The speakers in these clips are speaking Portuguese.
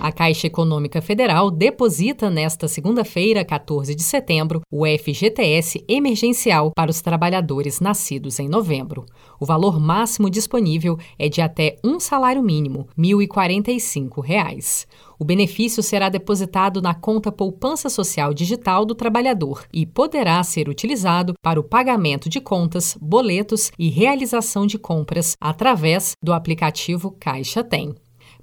A Caixa Econômica Federal deposita nesta segunda-feira, 14 de setembro, o FGTS emergencial para os trabalhadores nascidos em novembro. O valor máximo disponível é de até um salário mínimo, 1.045 reais. O benefício será depositado na conta Poupança Social Digital do trabalhador e poderá ser utilizado para o pagamento de contas, boletos e realização de compras através do aplicativo Caixa Tem.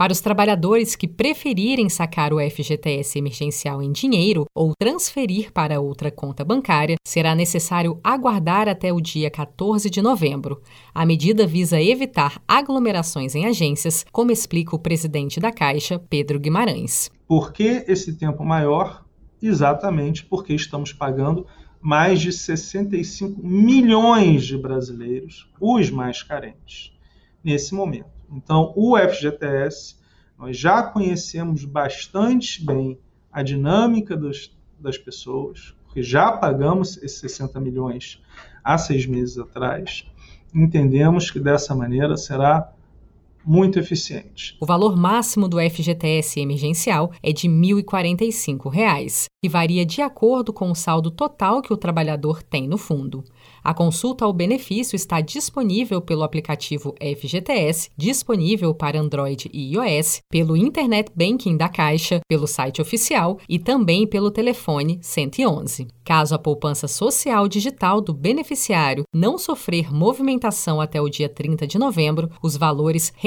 Para os trabalhadores que preferirem sacar o FGTS emergencial em dinheiro ou transferir para outra conta bancária, será necessário aguardar até o dia 14 de novembro. A medida visa evitar aglomerações em agências, como explica o presidente da Caixa, Pedro Guimarães. Por que esse tempo maior? Exatamente porque estamos pagando mais de 65 milhões de brasileiros, os mais carentes, nesse momento. Então, o FGTS, nós já conhecemos bastante bem a dinâmica dos, das pessoas, porque já pagamos esses 60 milhões há seis meses atrás. Entendemos que dessa maneira será muito eficiente. O valor máximo do FGTS emergencial é de R$ 1.045, que varia de acordo com o saldo total que o trabalhador tem no fundo. A consulta ao benefício está disponível pelo aplicativo FGTS, disponível para Android e iOS, pelo Internet Banking da Caixa, pelo site oficial e também pelo telefone 111. Caso a poupança social digital do beneficiário não sofrer movimentação até o dia 30 de novembro, os valores